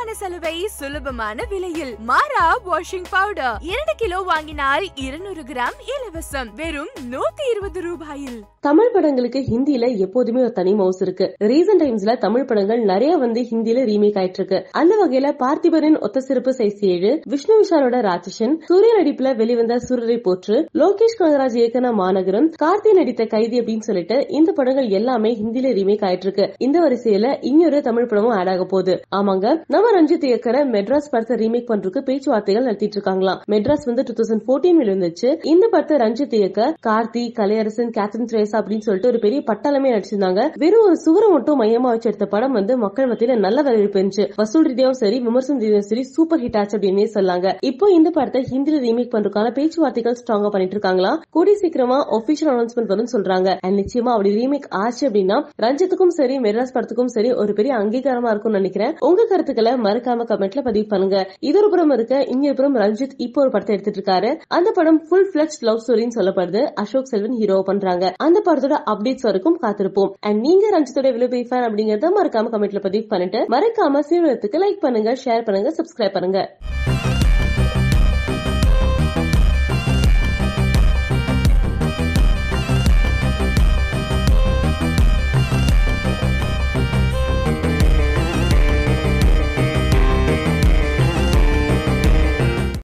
குறைவான சலுகை சுலபமான விலையில். மாறா வாஷிங் பவுடர் இரண்டு கிலோ வாங்கினால் இருநூறு கிராம் இலவசம். வெறும் நூத்தி இருபது ரூபாயில். தமிழ் படங்களுக்கு ஹிந்தில எப்போதுமே ஒரு தனி மவுஸ் இருக்கு. ரீசன்ட் டைம்ஸ்ல தமிழ் படங்கள் நிறைய வந்து ஹிந்தில ரீமேக் ஆயிட்டு இருக்கு அந்த வகையில பார்த்திபனின் ஒத்த சிறப்பு சைஸ் ஏழு விஷ்ணு விஷாலோட ராட்சசன் சூரிய நடிப்புல வெளிவந்த சூரரை போற்று லோகேஷ் கனகராஜ் இயக்கன மாநகரம் கார்த்தி நடித்த கைதி அப்படின்னு சொல்லிட்டு இந்த படங்கள் எல்லாமே ஹிந்தில ரீமேக் ஆயிட்டு இருக்கு இந்த வரிசையில இன்னொரு தமிழ் படமும் ஆட் ஆக போகுது. ஆமாங்க நம்ம ரஞ்சித் இயக்கிற மெட்ராஸ் படத்தை ரீமேக் பண்றதுக்கு பேச்சுவார்த்தைகள் நடத்திட்டு இருக்காங்களாம் மெட்ராஸ் வந்து டூ தௌசண்ட் போர்டீன் இருந்துச்சு. இந்த படத்தை ரஞ்சித் இயக்க கார்த்தி கலையரசன் கேத்ரின் திரேசா அப்படின்னு சொல்லிட்டு ஒரு பெரிய பட்டாளமே நடிச்சிருந்தாங்க. வெறும் ஒரு சுவரை மட்டும் மையமா வச்சு எடுத்த படம் வந்து மக்கள் மத்தியில நல்ல வரவேற்பு இருந்துச்சு. வசூல் ரீதியாவும் சரி விமர்சன ரீதியாவும் சரி சூப்பர் ஹிட் ஆச்சு அப்படின்னு சொல்லாங்க. இப்போ இந்த படத்தை ஹிந்தில ரீமேக் பண்றதுக்கான பேச்சுவார்த்தைகள் ஸ்ட்ராங்கா பண்ணிட்டு இருக்காங்களா கூடி சீக்கிரமா ஒபிஷியல் அனௌன்ஸ்மெண்ட் வரும்னு சொல்றாங்க. அண்ட் நிச்சயமா அப்படி ரீமேக் ஆச்சு அப்படின்னா ரஞ்சித்துக்கும் சரி மெட்ராஸ் படத்துக்கும் சரி ஒரு பெரிய அங்கீகாரமா இருக்கும்னு நினைக்கிறேன். உங்க கருத்துக்களை மறக்காம கமெண்ட்ல பதிவு பண்ணுங்க. இது ஒரு புறம் இருக்க இன்னொரு புறம் ரஞ்சித் இப்போ ஒரு படத்தை எடுத்துட்டு இருக்காரு அந்த படம் ஃபுல் பிளட்ச் லவ் ஸ்டோரின்னு சொல்லப்படுது. அசோக் செல்வன் ஹீரோ பண்றாங்க. அந்த படத்தோட அப்டேட்ஸ் வரைக்கும் காத்திருப்போம். அண்ட் நீங்க ரஞ்சித்தோட விலை ஃபேன் அப்படிங்கறத மறக்காம கமெண்ட்ல பதிவு பண்ணிட்டு மறக்காம சீவனத்துக்கு லைக் பண்ணுங்க ஷேர் பண்ணுங்க சப்ஸ்கிரைப் பண்ணுங்க.